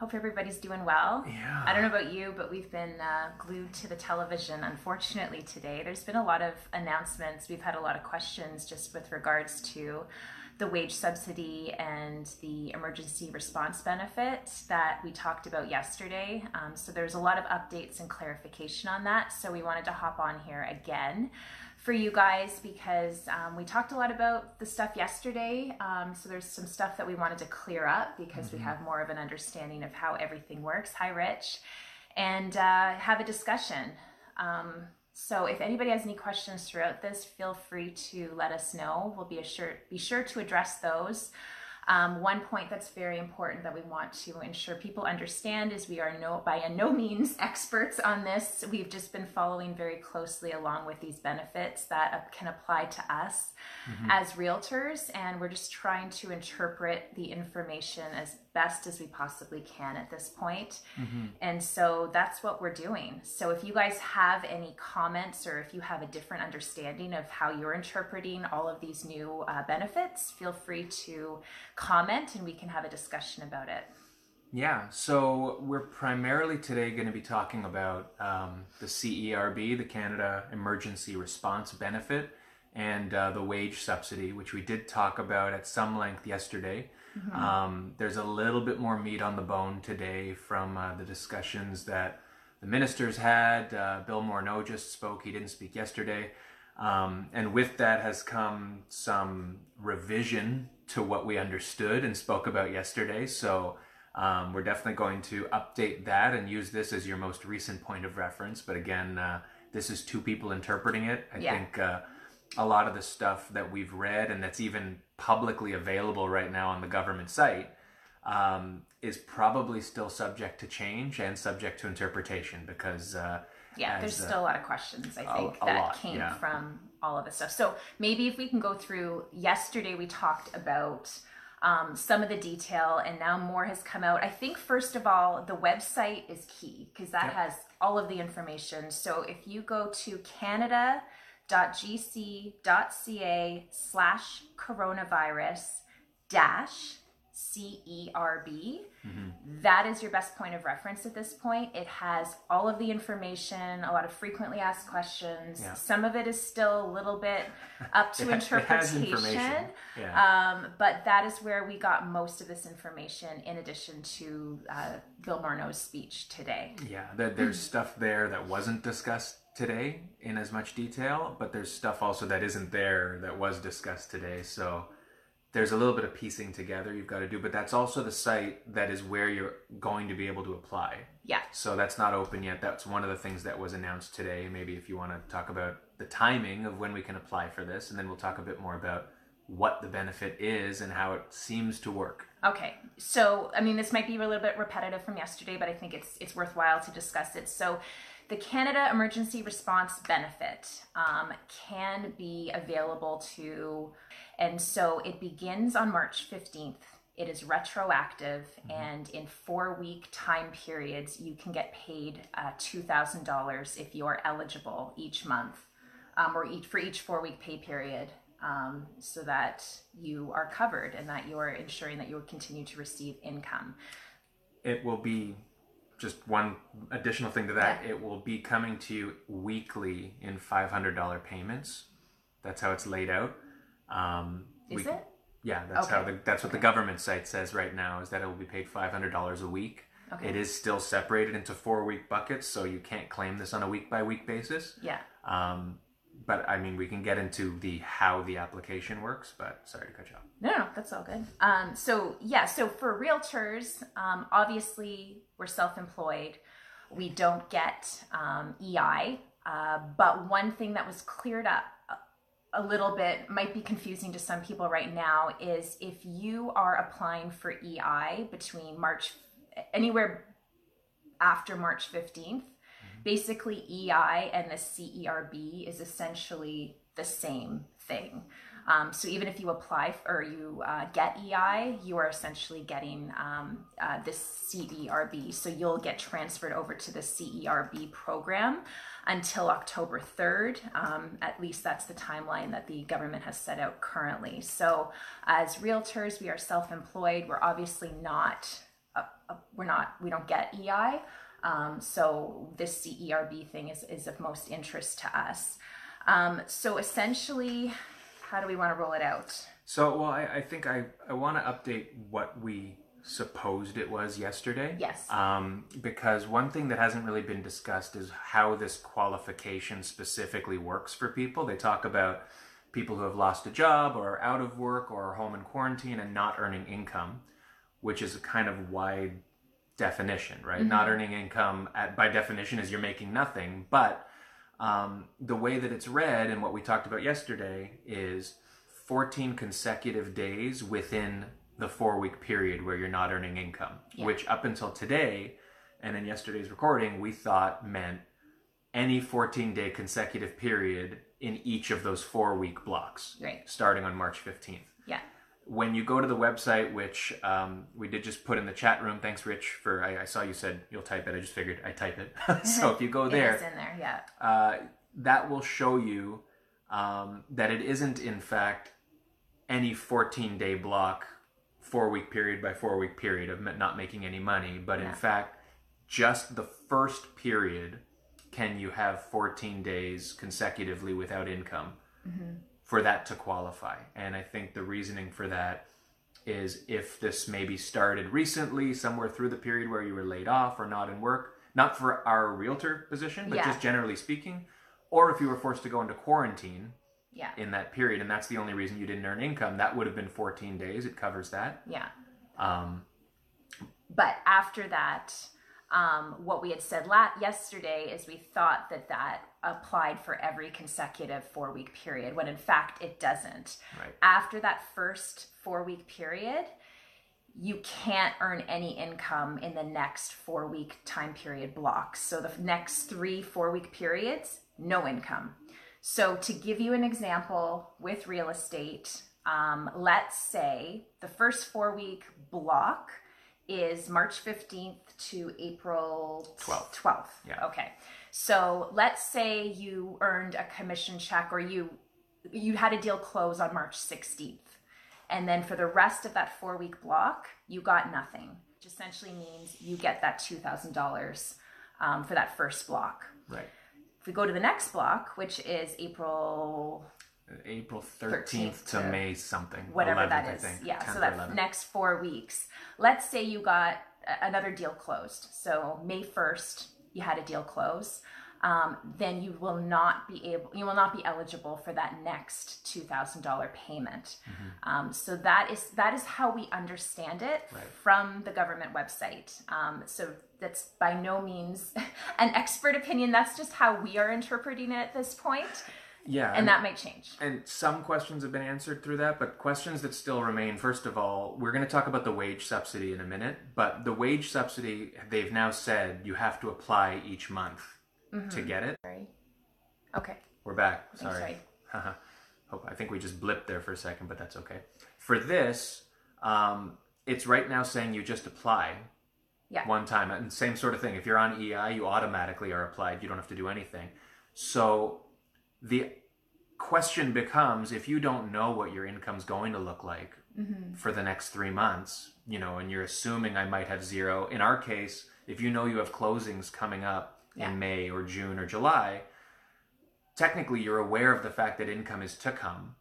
Hope everybody's doing well. Yeah. I don't know about you, but we've been uh, glued to the television, unfortunately, today. There's been a lot of announcements. We've had a lot of questions just with regards to the wage subsidy and the emergency response benefit that we talked about yesterday. Um, so there's a lot of updates and clarification on that. So we wanted to hop on here again for you guys because um, we talked a lot about the stuff yesterday. Um, so there's some stuff that we wanted to clear up because mm-hmm. we have more of an understanding of how everything works. Hi, Rich. And uh, have a discussion. Um, so if anybody has any questions throughout this, feel free to let us know. We'll be sure be sure to address those. Um, one point that's very important that we want to ensure people understand is we are no by no means experts on this. We've just been following very closely along with these benefits that can apply to us mm-hmm. as realtors, and we're just trying to interpret the information as best as we possibly can at this point. Mm-hmm. And so that's what we're doing. So if you guys have any comments or if you have a different understanding of how you're interpreting all of these new uh, benefits, feel free to comment and we can have a discussion about it. Yeah, so we're primarily today going to be talking about um, the CERB, the Canada Emergency Response Benefit, and uh, the wage subsidy, which we did talk about at some length yesterday. Mm-hmm. Um, there's a little bit more meat on the bone today from uh, the discussions that the ministers had. Uh, Bill Morneau just spoke, he didn't speak yesterday. Um, and with that has come some revision to what we understood and spoke about yesterday. So um, we're definitely going to update that and use this as your most recent point of reference. But again, uh, this is two people interpreting it. I yeah. think uh, a lot of the stuff that we've read and that's even publicly available right now on the government site um, is probably still subject to change and subject to interpretation because uh, yeah as, there's uh, still a lot of questions i think a, a that lot, came yeah. from all of this stuff so maybe if we can go through yesterday we talked about um, some of the detail and now more has come out i think first of all the website is key because that yep. has all of the information so if you go to canada www.gc.ca slash coronavirus dash CERB. Mm-hmm. That is your best point of reference at this point. It has all of the information, a lot of frequently asked questions. Yeah. Some of it is still a little bit up to interpretation. Yeah. Um, but that is where we got most of this information in addition to uh, Bill Morneau's speech today. Yeah, there's stuff there that wasn't discussed today in as much detail, but there's stuff also that isn't there that was discussed today. So there's a little bit of piecing together you've got to do, but that's also the site that is where you're going to be able to apply. Yeah. So that's not open yet. That's one of the things that was announced today. Maybe if you want to talk about the timing of when we can apply for this, and then we'll talk a bit more about what the benefit is and how it seems to work. Okay. So, I mean, this might be a little bit repetitive from yesterday, but I think it's it's worthwhile to discuss it. So, the Canada Emergency Response Benefit um, can be available to, and so it begins on March 15th. It is retroactive, mm-hmm. and in four week time periods, you can get paid uh, $2,000 if you're eligible each month um, or each, for each four week pay period. Um, so that you are covered and that you are ensuring that you will continue to receive income. It will be just one additional thing to that, yeah. it will be coming to you weekly in $500 payments. That's how it's laid out. Um, is we, it? Yeah, that's okay. how the, that's what okay. the government site says right now is that it will be paid $500 a week. Okay. It is still separated into four week buckets, so you can't claim this on a week by week basis. Yeah. Um, but I mean, we can get into the how the application works. But sorry to cut you off. No, no, that's all good. Um, so yeah, so for realtors, um, obviously we're self-employed. We don't get um, EI. Uh, but one thing that was cleared up a little bit might be confusing to some people right now is if you are applying for EI between March anywhere after March 15th basically EI and the CERB is essentially the same thing. Um, so even if you apply or you uh, get EI, you are essentially getting um, uh, this CERB. So you'll get transferred over to the CERB program until October 3rd. Um, at least that's the timeline that the government has set out currently. So as realtors, we are self employed. We're obviously not a, a, we're not we don't get EI. Um, so this CERB thing is is of most interest to us. Um, so essentially, how do we want to roll it out? So, well, I, I think I, I want to update what we supposed it was yesterday. Yes. Um, because one thing that hasn't really been discussed is how this qualification specifically works for people. They talk about people who have lost a job or are out of work or are home in quarantine and not earning income, which is a kind of wide definition, right? Not earning income at, by definition is you're making nothing, but um, the way that it's read and what we talked about yesterday is 14 consecutive days within the four week period where you're not earning income, Yeah. which up until today and in yesterday's recording, we thought meant any 14 day consecutive period in each of those four week blocks, Right. starting on March 15th Yeah. When you go to the website, which um, we did just put in the chat room, thanks, Rich, for I, I saw you said you'll type it. I just figured I type it. so if you go there, It is there, in there. Yeah. uh, that will show you um, that it isn't, in fact, any 14 day block, four week period by four week period of not making any money, but in fact, just the first period can you have 14 days consecutively without income for that to qualify. And I think the reasoning for that is if this maybe started recently, somewhere through the period where you were laid off or not in work, not for our realtor position, but Yeah. just generally speaking, or if you were forced to go into quarantine Yeah. in that period and that's the only reason you didn't earn income, that would have been 14 days. It covers that. Yeah. Um, But after that, um, what we had said la- yesterday is we thought that that applied for every consecutive four week period, when in fact it doesn't. Right. After that first four week period, you can't earn any income in the next four week time period blocks. So the next three four week periods, no income. So to give you an example with real estate, um, let's say the first four week block is March 15th to April 12th. 12th. Yeah. Okay. So let's say you earned a commission check or you you had a deal close on March 16th. And then for the rest of that 4 week block, you got nothing. Which essentially means you get that $2,000 um, for that first block. right. If we go to the next block, which is April April 13th, 13th to to May something. whatever 11th, that I think. Yeah, so that 11th. next four weeks. Let's say you got another deal closed. So May first, you had a deal close. Um, then you will not be able, you will not be eligible for that next two thousand dollar payment. Mm-hmm. Um, so that is that is how we understand it Right. from the government website. Um, so that's by no means an expert opinion. That's just how we are interpreting it at this point, Yeah. and that might change. And some questions have been answered through that, but questions that still remain. First of all, we're going to talk about the wage subsidy in a minute, but the wage subsidy, they've now said you have to apply each month to get it. Sorry. Okay. We're back. I'm Sorry. sorry. Hope I think we just blipped there for a second, but that's okay. For this, um, it's right now saying you just apply Yeah. one time, and same sort of thing. If you're on EI, you automatically are applied. You don't have to do anything. So the question becomes: if you don't know what your income's going to look like Mm-hmm. for the next three months, you know, and you're assuming I might have zero. In our case, if you know you have closings coming up Yeah. in May or June or July, technically you're aware of the fact that income is to come,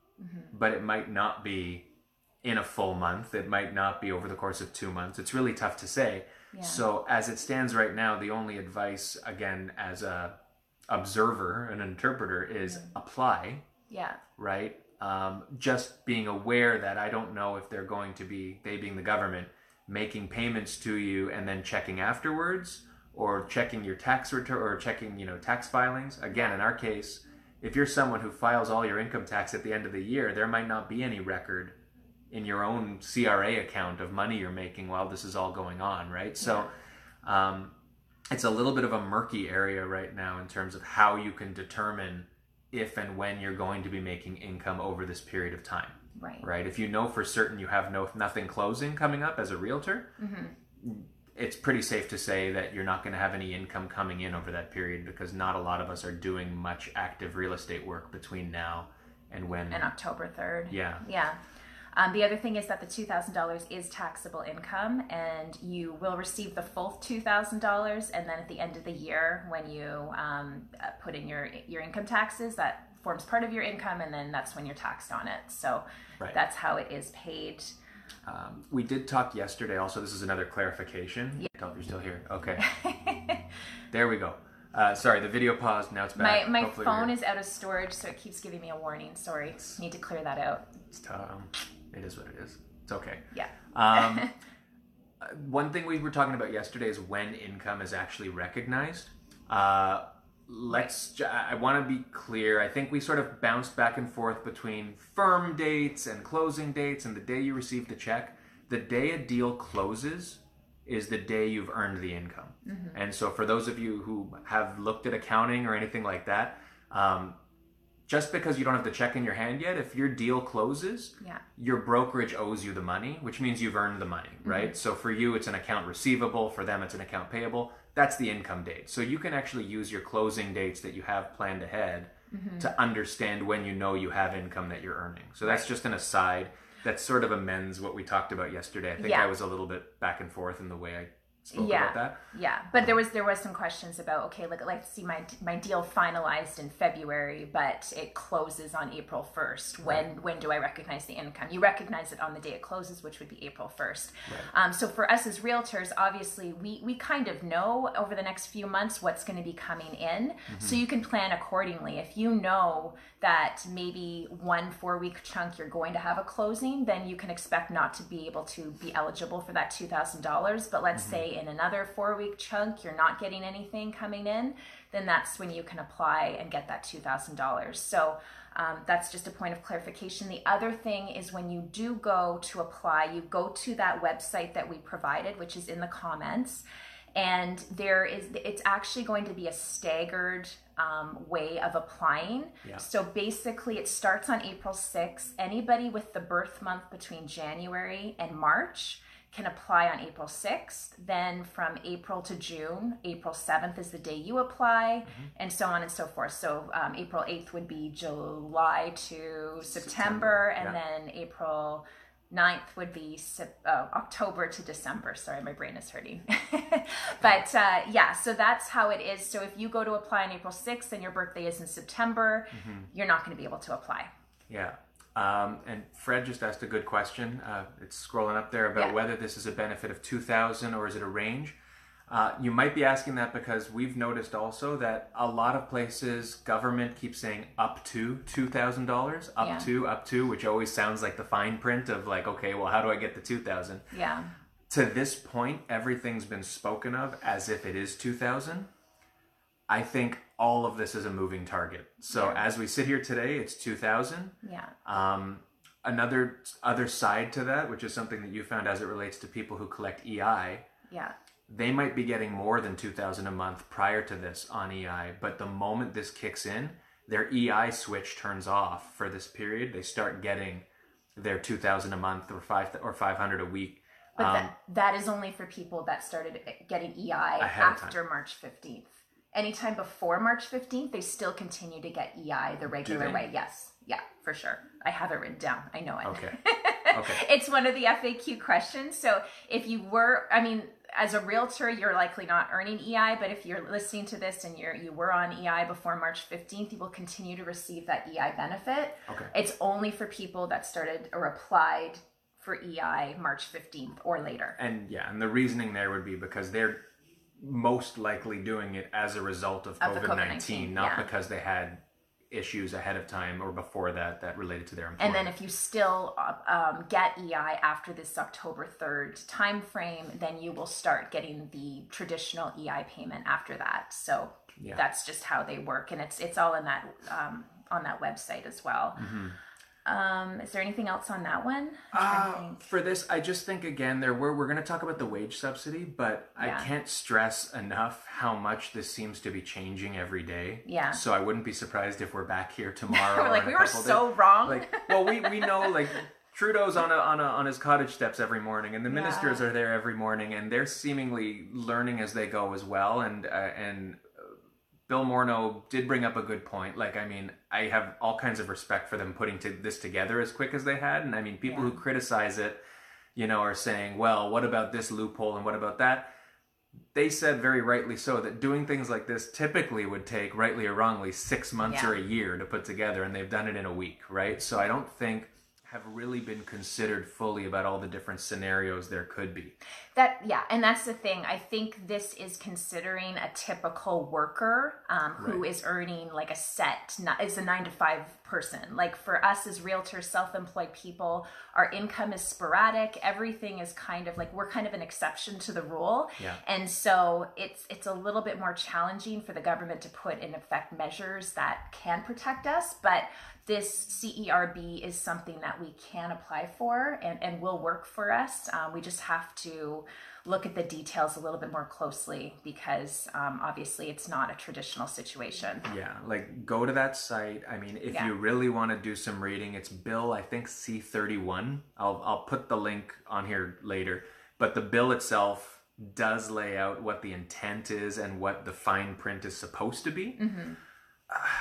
but it might not be in a full month. It might not be over the course of two months. It's really tough to say. Yeah. So as it stands right now, the only advice, again, as a observer, an interpreter, is apply Yeah. right? Um, just being aware that I don't know if they're going to be, they being the government, making payments to you and then checking afterwards or checking your tax return or checking, you know, tax filings. Again, in our case, if you're someone who files all your income tax at the end of the year, there might not be any record in your own CRA account of money you're making while this is all going on, right? So, um, it's a little bit of a murky area right now in terms of how you can determine if and when you're going to be making income over this period of time Right. right if you know for certain you have no nothing closing coming up as a realtor mm-hmm. it's pretty safe to say that you're not going to have any income coming in over that period because not a lot of us are doing much active real estate work between now and when And October 3rd. yeah Yeah. Um, the other thing is that the $2,000 is taxable income, and you will receive the full $2,000. And then at the end of the year, when you um, uh, put in your your income taxes, that forms part of your income, and then that's when you're taxed on it. So Right. that's how it is paid. Um, we did talk yesterday. Also, this is another clarification. Tell if you're still here. Okay. there we go. Uh, sorry, the video paused. Now it's My back. my Hopefully we're- phone is out of storage, so it keeps giving me a warning. Sorry, need to clear that out. It's, um, it is what it is. It's okay. Yeah. Um, one thing we were talking about yesterday is when income is actually recognized. Uh, let's. ju- I want to be clear. I think we sort of bounced back and forth between firm dates and closing dates, and the day you receive the check. The day a deal closes is the day you've earned the income. And so, for those of you who have looked at accounting or anything like that, um, just because you don't have the check in your hand yet, if your deal closes, Yeah. your brokerage owes you the money, which means you've earned the money, mm-hmm. right? So for you, it's an account receivable. For them, it's an account payable. That's the income date. So you can actually use your closing dates that you have planned ahead mm-hmm. to understand when you know you have income that you're earning. So that's just an aside. That sort of amends what we talked about yesterday. I think Yeah. I was a little bit back and forth in the way I Yeah. about that. Yeah, but there was there was some questions about okay, like let's see my my deal finalized in February, but it closes on April first. When when do I recognize the income? You recognize it on the day it closes, which would be April first. Um, so for us as realtors, obviously we we kind of know over the next few months what's going to be coming in, so you can plan accordingly. If you know that maybe one four week chunk you're going to have a closing, then you can expect not to be able to be eligible for that two thousand dollars. But let's say in another four week chunk you're not getting anything coming in, then that's when you can apply and get that two thousand dollars. So um, that's just a point of clarification. The other thing is when you do go to apply, you go to that website that we provided, which is in the comments and there is it's actually going to be a staggered um, way of applying Yeah. so basically it starts on april 6th anybody with the birth month between january and march can apply on april 6th then from april to june april 7th is the day you apply and so on and so forth so um, april 8th would be july to september, September, and yeah. then april 9th would be uh, October to December. Sorry, my brain is hurting. but uh, yeah, so that's how it is. So if you go to apply on April 6th and your birthday is in September, Mm-hmm. you're not going to be able to apply. Yeah. Um, and Fred just asked a good question. Uh, it's scrolling up there about Yeah. whether this is a benefit of 2000 or is it a range. Uh, you might be asking that because we've noticed also that a lot of places government keeps saying up to $2,000, up Yeah. to, up to, which always sounds like the fine print of like, okay, well, how do I get the 2000? Yeah. To this point, everything's been spoken of as if it is 2000. I think all of this is a moving target. So Yeah. as we sit here today, it's 2000. Yeah. Um, another other side to that, which is something that you found as it relates to people who collect EI, Yeah. they might be getting more than 2000 a month prior to this on EI, but the moment this kicks in, their EI switch turns off for this period. They start getting their 2000 a month or 5 or 500 a week. But Um, that, that is only for people that started getting EI Ahead of time. after March 15th. Anytime before March 15th, they still continue to get EI the regular they? way. Yes. Yeah, for sure. I have it written down. I know it. Okay. Okay. it's one of the FAQ questions. So if you were, I mean, as a realtor, you're likely not earning EI, but if you're listening to this and you're you were on EI before March 15th, you will continue to receive that EI benefit. Okay. It's only for people that started or applied for EI March 15th or later. And yeah, and the reasoning there would be because they're most likely doing it as a result of Of COVID 19, not yeah. because they had issues ahead of time or before that that related to their employment. And then if you still um, get EI after this October 3rd time frame, then you will start getting the traditional EI payment after that. So Yeah. that's just how they work, and it's it's all in that um, on that website as well. Mm-hmm. Um, is there anything else on that one? I'm trying to Uh, for this, I just think again there we're we're going to talk about the wage subsidy, but Yeah. I can't stress enough how much this seems to be changing every day. Yeah. So I wouldn't be surprised if we're back here tomorrow. We're like we were so days. wrong. Like, well, we we know like. Trudeau's on a, on a on his cottage steps every morning, and the Yeah. ministers are there every morning, and they're seemingly learning as they go as well. And uh, and Bill Morneau did bring up a good point. Like, I mean, I have all kinds of respect for them putting to this together as quick as they had. And I mean, people Yeah. who criticize it, you know, are saying, well, what about this loophole and what about that? They said very rightly so that doing things like this typically would take, rightly or wrongly, six months Yeah. or a year to put together, and they've done it in a week, right? So I don't think have really been considered fully about all the different scenarios there could be. That yeah, and that's the thing. I think this is considering a typical worker um, who Right. is earning like a set, is a nine to five person. Like for us as realtors, self-employed people, our income is sporadic. Everything is kind of like we're kind of an exception to the rule, Yeah. and so it's it's a little bit more challenging for the government to put in effect measures that can protect us, but this CERB is something that we can apply for and, and will work for us. Um, we just have to look at the details a little bit more closely because um, obviously it's not a traditional situation. Yeah, like go to that site. I mean, if Yeah. you really want to do some reading, it's Bill, I think C31. I'll I'll put the link on here later. But the bill itself does lay out what the intent is and what the fine print is supposed to be. Mm-hmm.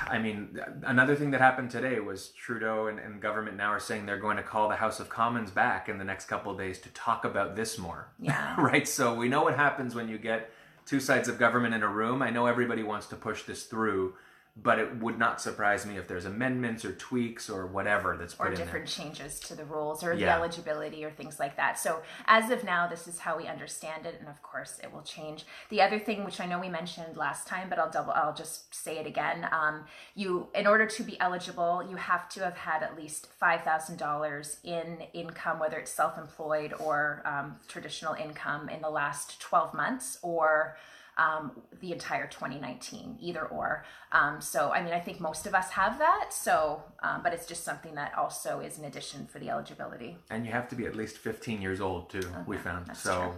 I mean, another thing that happened today was Trudeau and, and government now are saying they're going to call the House of Commons back in the next couple of days to talk about this more. Yeah. right? So we know what happens when you get two sides of government in a room. I know everybody wants to push this through, but it would not surprise me if there's amendments or tweaks or whatever that's put or different changes to the rules or the eligibility or things like that. So as of now, this is how we understand it, and of course, it will change. The other thing, which I know we mentioned last time, but I'll double, I'll just say it again. Um, you, in order to be eligible, you have to have had at least five thousand dollars in income, whether it's self-employed or um, traditional income, in the last twelve months, or um, the entire 2019, either or. Um, so, I mean, I think most of us have that. So, um, but it's just something that also is an addition for the eligibility. And you have to be at least 15 years old too, we found. So true.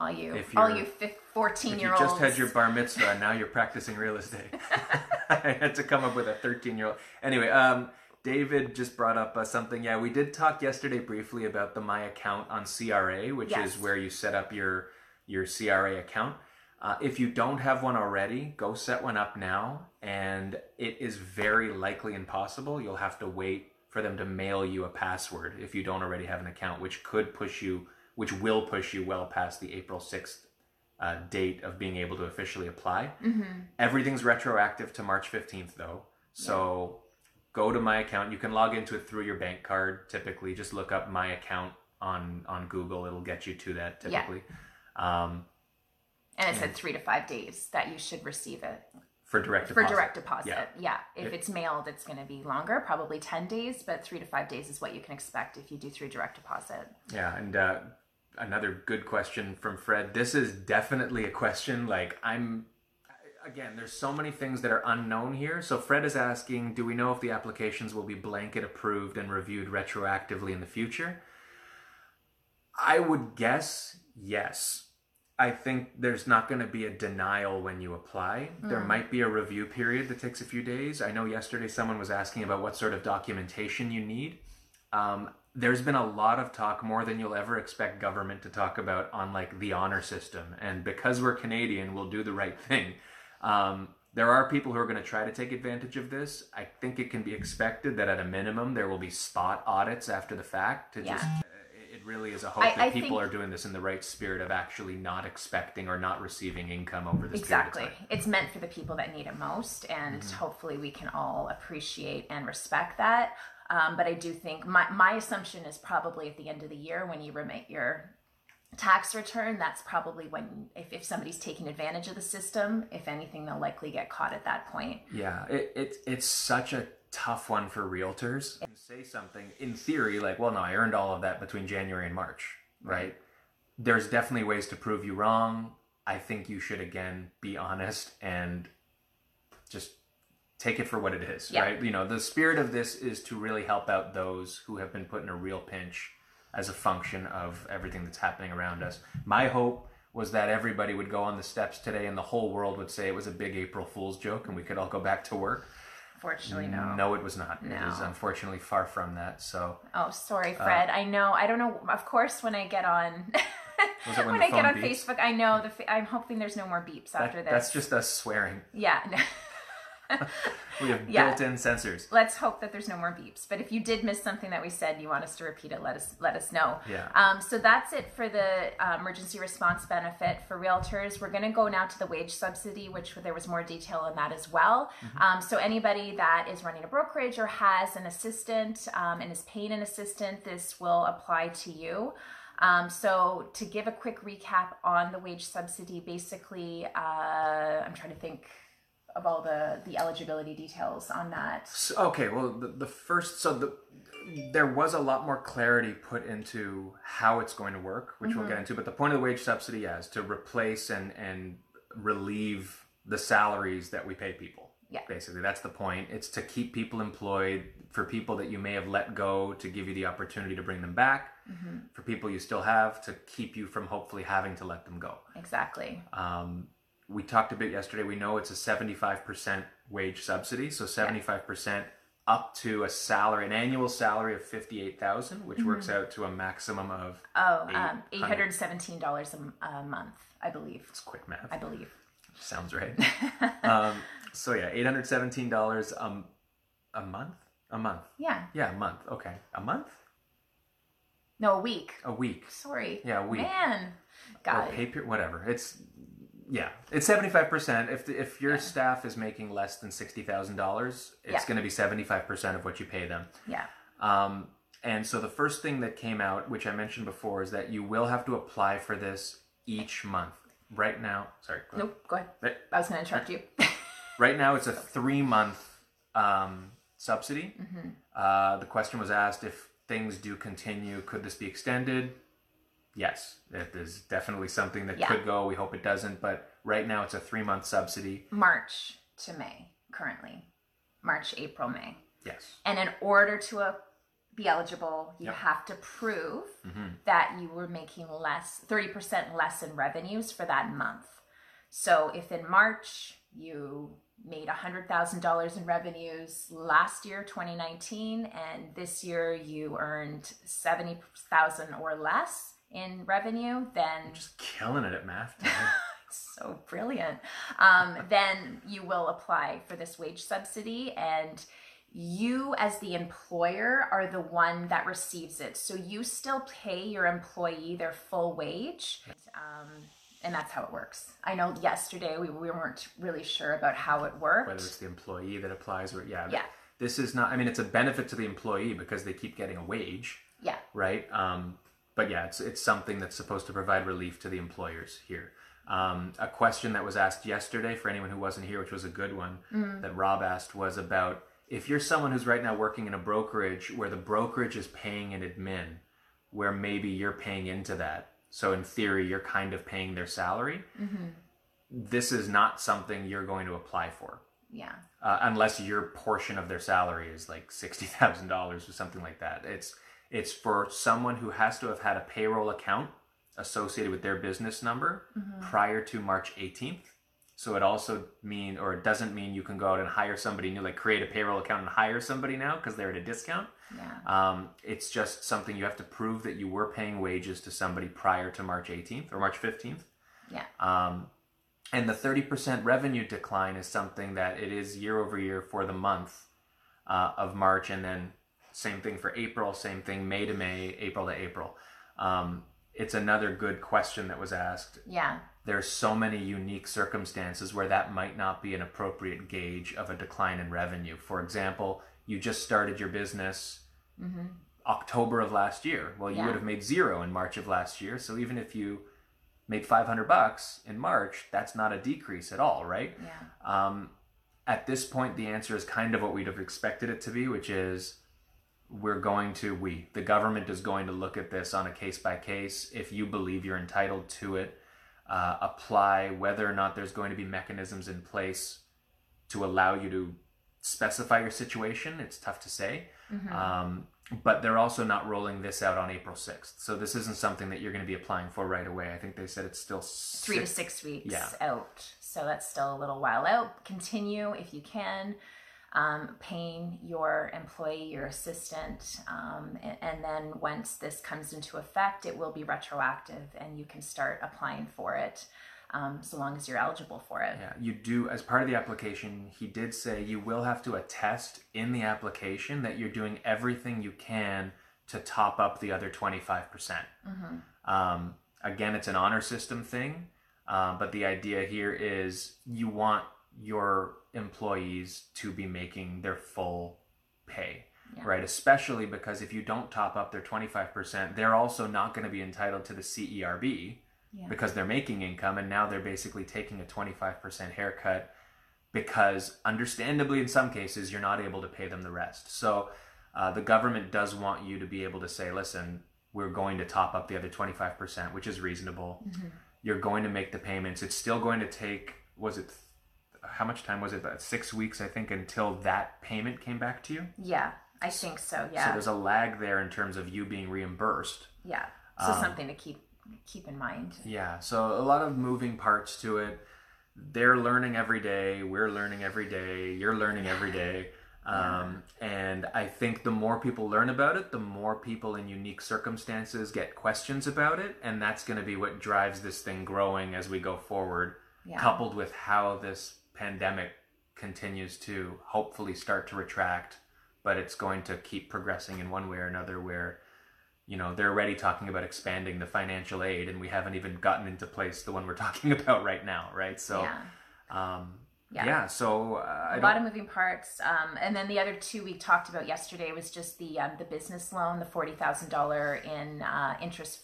All you, If all you fif- 14 if year you olds. just had your bar mitzvah and now you're practicing real estate. I had to come up with a 13 year old. Anyway, um, David just brought up uh, something. Yeah, we did talk yesterday briefly about the My Account on CRA, which Yes. is where you set up your your CRA account. Uh, if you don't have one already, go set one up now, and it is very likely impossible. You'll have to wait for them to mail you a password if you don't already have an account, which could push you, which will push you well past the April sixth uh, date of being able to officially apply. Everything's retroactive to March 15th, though. So go to my account. You can log into it through your bank card. Typically, just look up my account on on Google. It'll get you to that. Yeah. Typically, um, and it said three to five days that you should receive it for direct deposit. for direct deposit. Yeah. Yeah. If it's mailed, it's going to be longer, probably 10 days, but three to five days is what you can expect if you do through direct deposit. Yeah, and uh, another good question from Fred. This is definitely a question. Like I'm, again, there's so many things that are unknown here. So Fred is asking, do we know if the applications will be blanket approved and reviewed retroactively in the future? I would guess yes. I think there's not going to be a denial when you apply. There might be a review period that takes a few days. I know yesterday someone was asking about what sort of documentation you need. Um, there's been a lot of talk, more than you'll ever expect government to talk about, on like the honor system. And because we're Canadian, we'll do the right thing. Um, there are people who are going to try to take advantage of this. I think it can be expected that at a minimum there will be spot audits after the fact to Yeah. just. Really is a hope I- that I people are doing this in the right spirit of actually not expecting or not receiving income over this Exactly. period of time. It's meant for the people that need it most, and Mm-hmm. hopefully we can all appreciate and respect that. Um, but I do think my, my assumption is probably at the end of the year when you remit your tax return, that's probably when, if, if somebody's taking advantage of the system, if anything, they'll likely get caught at that point. Yeah, it, it it's such a tough one for realtors. You say something in theory like, well, no, I earned all of that between January and March, right? There's definitely ways to prove you wrong. I think you should again be honest and just take it for what it is, Yeah. right? You know, the spirit of this is to really help out those who have been put in a real pinch as a function of everything that's happening around us. My hope was that everybody would go on the steps today and the whole world would say it was a big April Fool's joke and we could all go back to work. Fortunately, no. No, it was not. It is unfortunately far from that. So Oh, sorry, uh, Fred. I know. I don't know. Of course, when I get on when when I get on beeps? Facebook, I know the. Fa- I'm hoping there's no more beeps That- after this. That's just us swearing. yeah. We have Yeah. built-in sensors. Let's hope that there's no more beeps. But if you did miss something that we said, you want us to repeat it, let us let us know. Yeah. Um, so that's it for the uh, emergency response benefit for realtors. We're going to go now to the wage subsidy, which there was more detail on that as well. Um, so anybody that is running a brokerage or has an assistant um, and is paying an assistant, this will apply to you. Um, so to give a quick recap on the wage subsidy, basically, uh, I'm trying to think of all the the eligibility details on that. So, okay, well, the, the first, so the there was a lot more clarity put into how it's going to work, which Mm-hmm. we'll get into. But the point of the wage subsidy is to replace and and relieve the salaries that we pay people. Yeah. basically, that's the point. It's to keep people employed for people that you may have let go to give you the opportunity to bring them back. Mm-hmm. For people you still have to keep you from hopefully having to let them go. Exactly. Um, we talked a bit yesterday. We know it's a 75% wage subsidy, so 75% up to a salary, an annual salary of 58,000, which works out to a maximum of Oh, um, eight 800. hundred seventeen dollars a month, I believe. it's quick math. I believe. Sounds right. um, so yeah, $817 um, a month? A month. Yeah. Yeah, a month. Okay. A month? No, a week. A week. Sorry. Yeah, a week. Man, or got it. pay per- whatever. It's yeah, it's seventy five percent. If the, if your staff is making less than sixty thousand dollars, it's Yeah. going to be seventy five percent of what you pay them. Yeah. Um, and so the first thing that came out, which I mentioned before, is that you will have to apply for this each month. Right now, sorry. go ahead. Nope. Go ahead. Right, I was going to interrupt you. right now, it's a three month um, subsidy. Mm-hmm. Uh, the question was asked if things do continue, could this be extended? Yes, it is definitely something that Yeah. could go. We hope it doesn't, but right now it's a three month subsidy. March to May, currently. March, April, May. Yes. And in order to uh, be eligible, you Yep. have to prove Mm-hmm. that you were making less, 30% less in revenues for that month. So if in March you made $100,000 in revenues last year, 2019, and this year you earned 70,000 or less in revenue, then Just killing it at math. so brilliant. Um, then you will apply for this wage subsidy, and you, as the employer, are the one that receives it. So you still pay your employee their full wage. Um, and that's how it works. I know yesterday we, we weren't really sure about how it worked. Whether it's the employee that applies or yeah. Yeah. This is not. I mean, it's a benefit to the employee because they keep getting a wage. yeah. right? Um, but yeah, it's it's something that's supposed to provide relief to the employers here. Um, a question that was asked yesterday for anyone who wasn't here, which was a good one, that Rob asked was about if you're someone who's right now working in a brokerage where the brokerage is paying an admin, where maybe you're paying into that. So in theory, you're kind of paying their salary. This is not something you're going to apply for Yeah. uh, unless your portion of their salary is like sixty thousand dollars or something like that. It's it's for someone who has to have had a payroll account associated with their business number prior to March eighteenth. So it also mean or it doesn't mean you can go out and hire somebody new, like create a payroll account and hire somebody now because they're at a discount. Yeah. Um, it's just something you have to prove that you were paying wages to somebody prior to March 18th or March 15th. Yeah. Um, and the 30% revenue decline is something that it is year over year for the month uh, of March, and then same thing for April, same thing May to May, April to April. Um, it's another good question that was asked. Yeah. There's so many unique circumstances where that might not be an appropriate gauge of a decline in revenue. For example, you just started your business October of last year. Well, you Yeah. would have made zero in March of last year. So even if you made 500 bucks in March, that's not a decrease at all, right? Yeah. Um, at this point, the answer is kind of what we'd have expected it to be, which is we're going to, we, the government is going to look at this on a case by case. If you believe you're entitled to it, uh, apply whether or not there's going to be mechanisms in place to allow you to specify your situation. It's tough to say. Um, but they're also not rolling this out on April 6th. So this isn't something that you're going to be applying for right away. I think they said it's still three to six weeks Yeah. out. So that's still a little while out. Continue if you can. Um, paying your employee, your assistant, um, and, and, then once this comes into effect, it will be retroactive and you can start applying for it. Um, so long as you're eligible for it. Yeah, you do. As part of the application, he did say you will have to attest in the application that you're doing everything you can to top up the other 25%. percent mm-hmm. um, again, it's an honor system thing, uh, but the idea here is you want your employees to be making their full pay. Yeah. Right, especially because if you don't top up their 25%, they're also not going to be entitled to the CERB yeah. because they're making income and now they're basically taking a 25% haircut because understandably in some cases you're not able to pay them the rest. So uh, the government does want you to be able to say, listen, we're going to top up the other 25%, which is reasonable. Mm-hmm. You're going to make the payments. It's still going to take, was it how much time was it? About six weeks, I think, until that payment came back to you. Yeah, I think so. Yeah. So there's a lag there in terms of you being reimbursed. Yeah. So um, something to keep keep in mind. Yeah. So a lot of moving parts to it. They're learning every day. We're learning every day. You're learning every day. Um, and I think the more people learn about it, the more people in unique circumstances get questions about it. And that's going to be what drives this thing growing as we go forward, yeah. coupled with how this pandemic continues to hopefully start to retract, but it's going to keep progressing in one way or another where you know they're already talking about expanding the financial aid and we haven't even gotten into place the one we're talking about right now right so yeah. Um, yeah. yeah. so uh, a lot of moving parts um, and then the other two we talked about yesterday was just the um, the business loan the $40000 in uh, interest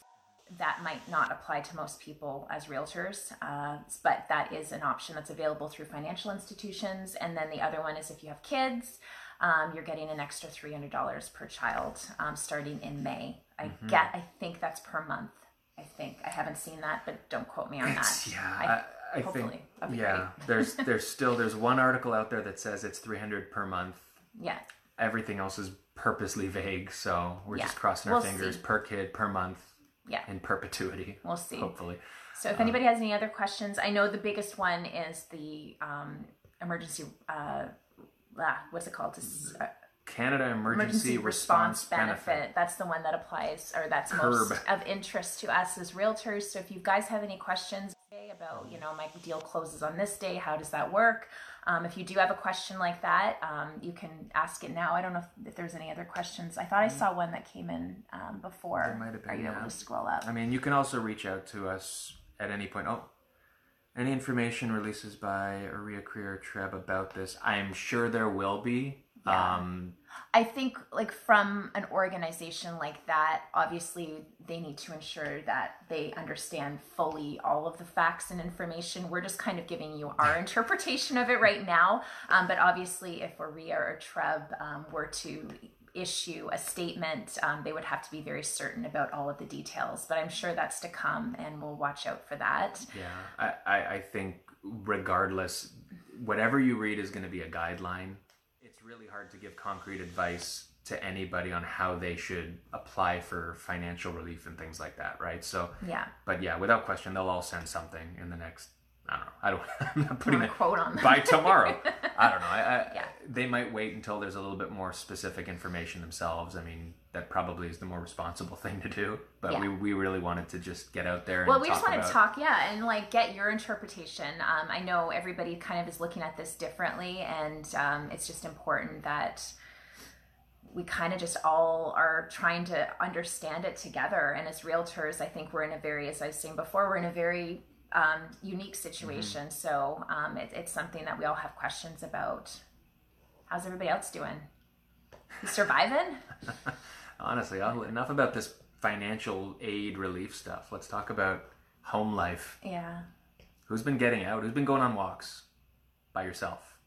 that might not apply to most people as realtors, uh, but that is an option that's available through financial institutions. And then the other one is if you have kids, um, you're getting an extra $300 per child um, starting in May. I mm-hmm. get, I think that's per month. I think I haven't seen that, but don't quote me on it's, that. Yeah, I, I, I think yeah. there's there's still there's one article out there that says it's 300 per month. Yeah. Everything else is purposely vague, so we're yeah. just crossing our we'll fingers see. per kid per month yeah in perpetuity we'll see hopefully so if um, anybody has any other questions i know the biggest one is the um, emergency uh, ah, what's it called this, uh, Canada Emergency, Emergency Response, Response benefit. benefit. That's the one that applies, or that's Curb. most of interest to us as realtors. So if you guys have any questions you know, my deal closes on this day, how does that work? Um, if you do have a question like that, um, you can ask it now. I don't know if, if, there's any other questions. I thought I saw one that came in um, before. There might have been. Are you yeah. able to scroll up? I mean, you can also reach out to us at any point. Oh, any information releases by OREA CREA TREB about this? I'm sure there will be. Yeah. Um, I think like from an organization like that, obviously they need to ensure that they understand fully all of the facts and information. We're just kind of giving you our interpretation of it right now. Um, but obviously, if OREA or TREB um, were to issue a statement, um, they would have to be very certain about all of the details. But I'm sure that's to come, and we'll watch out for that. Yeah, I, I, I think regardless, whatever you read is going to be a guideline really hard to give concrete advice to anybody on how they should apply for financial relief and things like that, right? So yeah, but yeah, without question, they'll all send something in the next. I don't know. I don't. I'm not putting a quote on by tomorrow. I don't know. I, I, yeah. They might wait until there's a little bit more specific information themselves. I mean, that probably is the more responsible thing to do. But yeah. we, we really wanted to just get out there. well, we just want to talk, yeah, and like get your interpretation. Um, I know everybody kind of is looking at this differently, and um, it's just important that we kind of just all are trying to understand it together. And as realtors, I think we're in a very, as I was saying before, we're in a very um, unique situation. Mm-hmm. So um, it, it's something that we all have questions about. How's everybody else doing? You surviving? honestly, enough about this financial aid relief stuff. Let's talk about home life. Yeah. Who's been getting out? Who's been going on walks by yourself?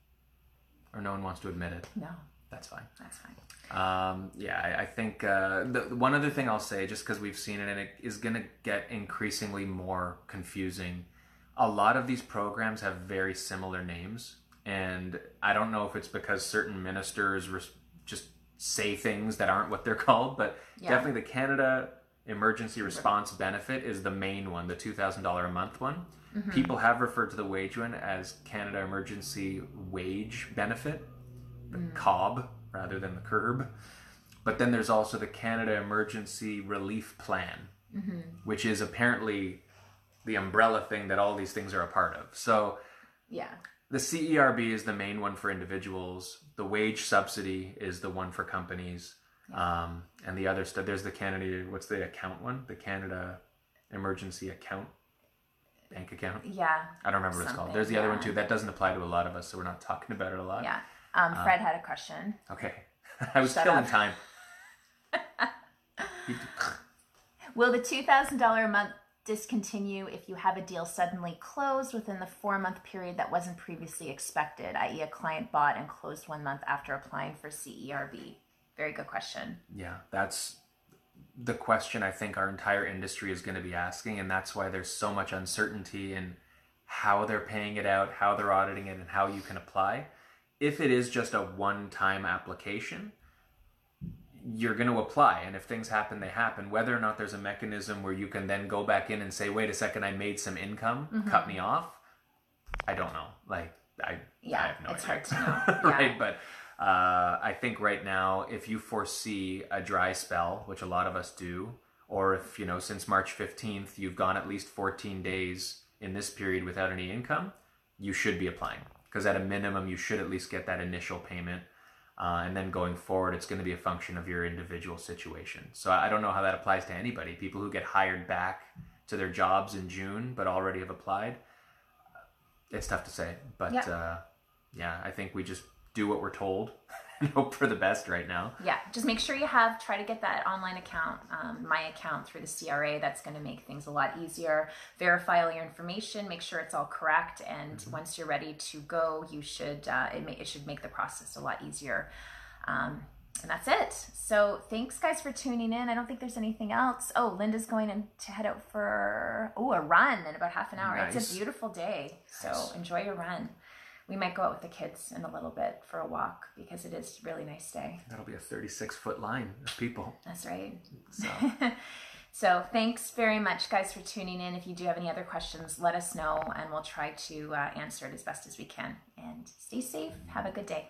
Or no one wants to admit it? No. That's fine. That's fine. Um, yeah, I, I think uh, the one other thing I'll say, just because we've seen it and it is going to get increasingly more confusing. A lot of these programs have very similar names, and I don't know if it's because certain ministers res- just say things that aren't what they're called, but yeah. definitely the Canada Emergency Response Benefit is the main one, the $2,000 a month one. Mm-hmm. People have referred to the wage one as Canada Emergency Wage Benefit. the cob rather than the curb. But then there's also the Canada Emergency Relief Plan, which is apparently the umbrella thing that all these things are a part of. So Yeah. the CERB is the main one for individuals. The wage subsidy is the one for companies. Um, and the other stuff, there's the Canada, what's the account one? The Canada Emergency Account Bank Account. Yeah. I don't remember what it's called. There's the other one too. That doesn't apply to a lot of us, so we're not talking about it a lot. Yeah. Um, Fred had a question. Okay. I was Shut killing up. time. Will the $2,000 a month discontinue if you have a deal suddenly closed within the four month period that wasn't previously expected, i.e., a client bought and closed one month after applying for CERB? Very good question. Yeah, that's the question I think our entire industry is going to be asking, and that's why there's so much uncertainty in how they're paying it out, how they're auditing it, and how you can apply. If it is just a one time application, you're going to apply, and if things happen, they happen. Whether or not there's a mechanism where you can then go back in and say, wait a second, I made some income, cut me off, I don't know. Like, I, yeah, I have no it's idea. hard to know. right? Yeah. But uh, I think right now, if you foresee a dry spell, which a lot of us do, or if you know since March 15th you've gone at least 14 days in this period without any income, you should be applying because at a minimum you should at least get that initial payment. Uh, and then going forward, it's going to be a function of your individual situation. So I don't know how that applies to anybody. People who get hired back to their jobs in June but already have applied, it's tough to say. But uh, yeah, I think we just do what we're told and hope for the best right now. Yeah, just make sure you have, try to get that online account, um, my account through the CRA. That's going to make things a lot easier. Verify all your information, make sure it's all correct. And once you're ready to go, you should, uh, it, may, it should make the process a lot easier. Um, and that's it. So thanks guys for tuning in. I don't think there's anything else. Oh, Linda's going in to head out for oh a run in about half an hour. It's a beautiful day, so Nice. enjoy your run. We might go out with the kids in a little bit for a walk because it is a really nice day. That'll be a 36 foot line of people. That's right. So So thanks very much, guys, for tuning in. If you do have any other questions, let us know, and we'll try to uh, answer it as best as we can. And stay safe. Have a good day.